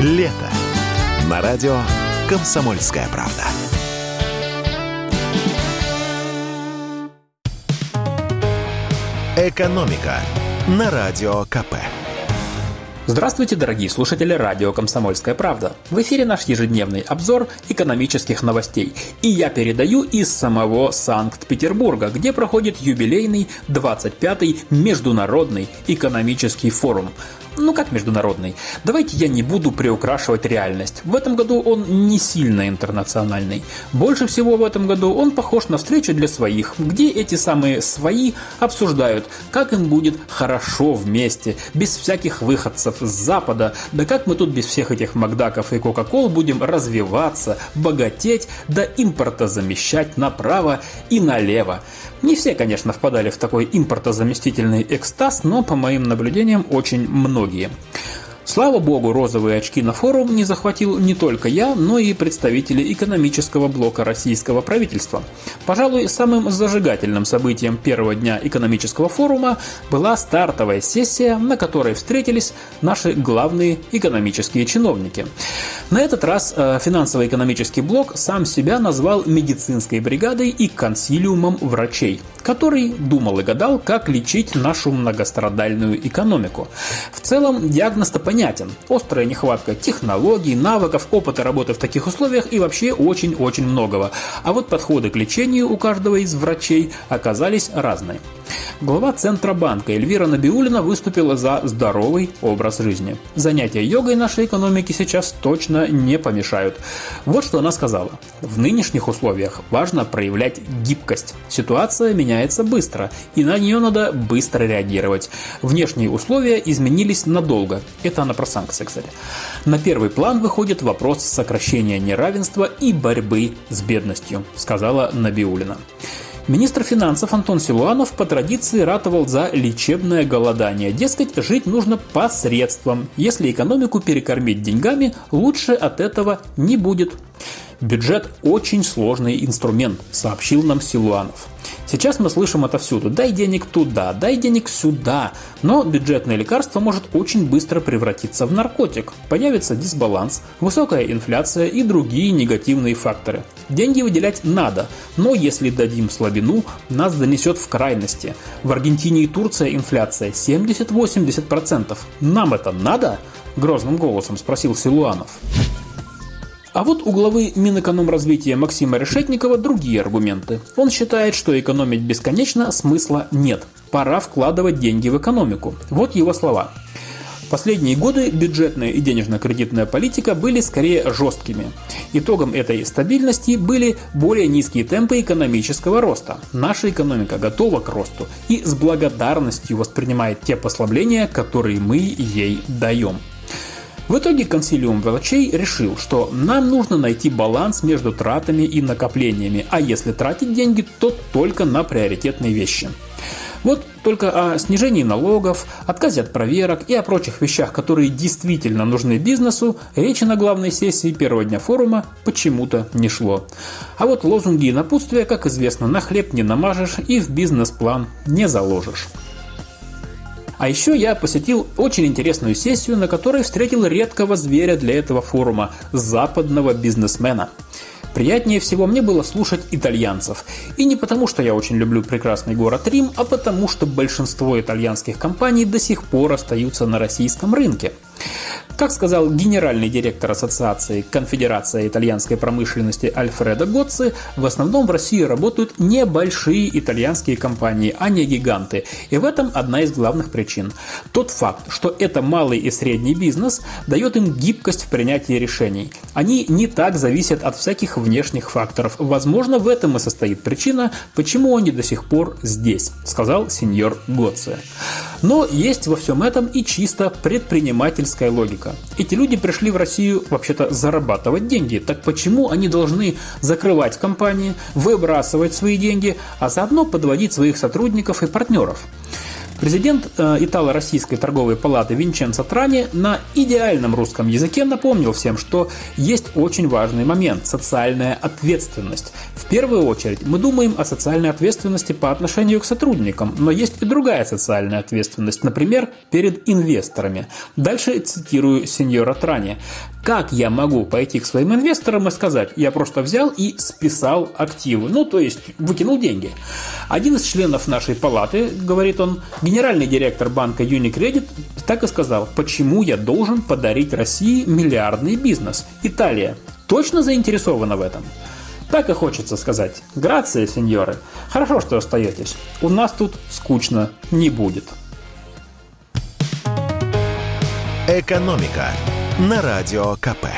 Лето. На радио «Комсомольская правда». «Экономика» на Радио КП. Здравствуйте, дорогие слушатели радио «Комсомольская правда». В эфире наш ежедневный обзор экономических новостей. И я передаю из самого Санкт-Петербурга, где проходит юбилейный 25-й Международный экономический форум. Ну как международный? Давайте я не буду приукрашивать реальность. В этом году он не сильно интернациональный. Больше всего в этом году он похож на встречу для своих, где эти самые свои обсуждают, как им будет хорошо вместе, без всяких выходцев с Запада, да как мы тут без всех этих Макдаков и Кока-Кол будем развиваться, богатеть, да импорта замещать направо и налево. Не все, конечно, впадали в такой импортозаместительный экстаз, но, по моим наблюдениям, очень многие. Слава богу, розовые очки на форум не захватил не только я, но и представители экономического блока российского правительства. Пожалуй, самым зажигательным событием первого дня экономического форума была стартовая сессия, на которой встретились наши главные экономические чиновники. На этот раз э, финансово-экономический блок сам себя назвал медицинской бригадой и консилиумом врачей, который думал и гадал, как лечить нашу многострадальную экономику. В целом диагноз-то понятен. Острая нехватка технологий, навыков, опыта работы в таких условиях и вообще очень-очень многого. А вот подходы к лечению у каждого из врачей оказались разные. Глава Центробанка Эльвира Набиулина выступила за здоровый образ жизни. Занятия йогой нашей экономике сейчас точно не помешают. Вот что она сказала. В нынешних условиях важно проявлять гибкость. Ситуация меняется быстро, и на нее надо быстро реагировать. Внешние условия изменились надолго. Это она про санкции, кстати. На первый план выходит вопрос сокращения неравенства и борьбы с бедностью, сказала Набиулина. Министр финансов Антон Силуанов по традиции ратовал за лечебное голодание. Дескать, жить нужно посредством. Если экономику перекормить деньгами, лучше от этого не будет. Бюджет – очень сложный инструмент, сообщил нам Силуанов. Сейчас мы слышим отовсюду «дай денег туда, дай денег сюда», но бюджетное лекарство может очень быстро превратиться в наркотик. Появится дисбаланс, высокая инфляция и другие негативные факторы. Деньги выделять надо, но если дадим слабину, нас донесет в крайности. В Аргентине и Турции инфляция 70-80%. Нам это надо? Грозным голосом спросил Силуанов. А вот у главы Минэкономразвития Максима Решетникова другие аргументы. Он считает, что экономить бесконечно смысла нет. Пора вкладывать деньги в экономику. Вот его слова. Последние годы бюджетная и денежно-кредитная политика были скорее жесткими. Итогом этой стабильности были более низкие темпы экономического роста. Наша экономика готова к росту и с благодарностью воспринимает те послабления, которые мы ей даем. В итоге консилиум врачей решил, что нам нужно найти баланс между тратами и накоплениями, а если тратить деньги, то только на приоритетные вещи. Вот только о снижении налогов, отказе от проверок и о прочих вещах, которые действительно нужны бизнесу, речи на главной сессии первого дня форума почему-то не шло. А вот лозунги и напутствия, как известно, на хлеб не намажешь и в бизнес-план не заложишь. А еще я посетил очень интересную сессию, на которой встретил редкого зверя для этого форума – западного бизнесмена. Приятнее всего мне было слушать итальянцев. И не потому, что я очень люблю прекрасный город Рим, а потому, что большинство итальянских компаний до сих пор остаются на российском рынке. Как сказал генеральный директор Ассоциации Конфедерация итальянской промышленности Альфредо Гоцци, в основном в России работают небольшие итальянские компании, а не гиганты. И в этом одна из главных причин. Тот факт, что это малый и средний бизнес, дает им гибкость в принятии решений. Они не так зависят от всяких внешних факторов. Возможно, в этом и состоит причина, почему они до сих пор здесь, сказал сеньор Гоцци. Но есть во всем этом и чисто предпринимательская логика. Эти люди пришли в Россию вообще-то зарабатывать деньги. Так почему они должны закрывать компании, выбрасывать свои деньги, а заодно подводить своих сотрудников и партнеров? Президент э, Итало-Российской торговой палаты Винченцо Трани на идеальном русском языке напомнил всем, что есть очень важный момент – социальная ответственность. В первую очередь мы думаем о социальной ответственности по отношению к сотрудникам, но есть и другая социальная ответственность, например, перед инвесторами. Дальше цитирую сеньора Трани. Как я могу пойти к своим инвесторам и сказать, я просто взял и списал активы, ну, то есть выкинул деньги. Один из членов нашей палаты, говорит он, генеральный директор банка Unicredit, так и сказал, почему я должен подарить России миллиардный бизнес. Италия точно заинтересована в этом? Так и хочется сказать. Грация, сеньоры. Хорошо, что остаетесь. У нас тут скучно не будет. «Экономика» на Радио КП.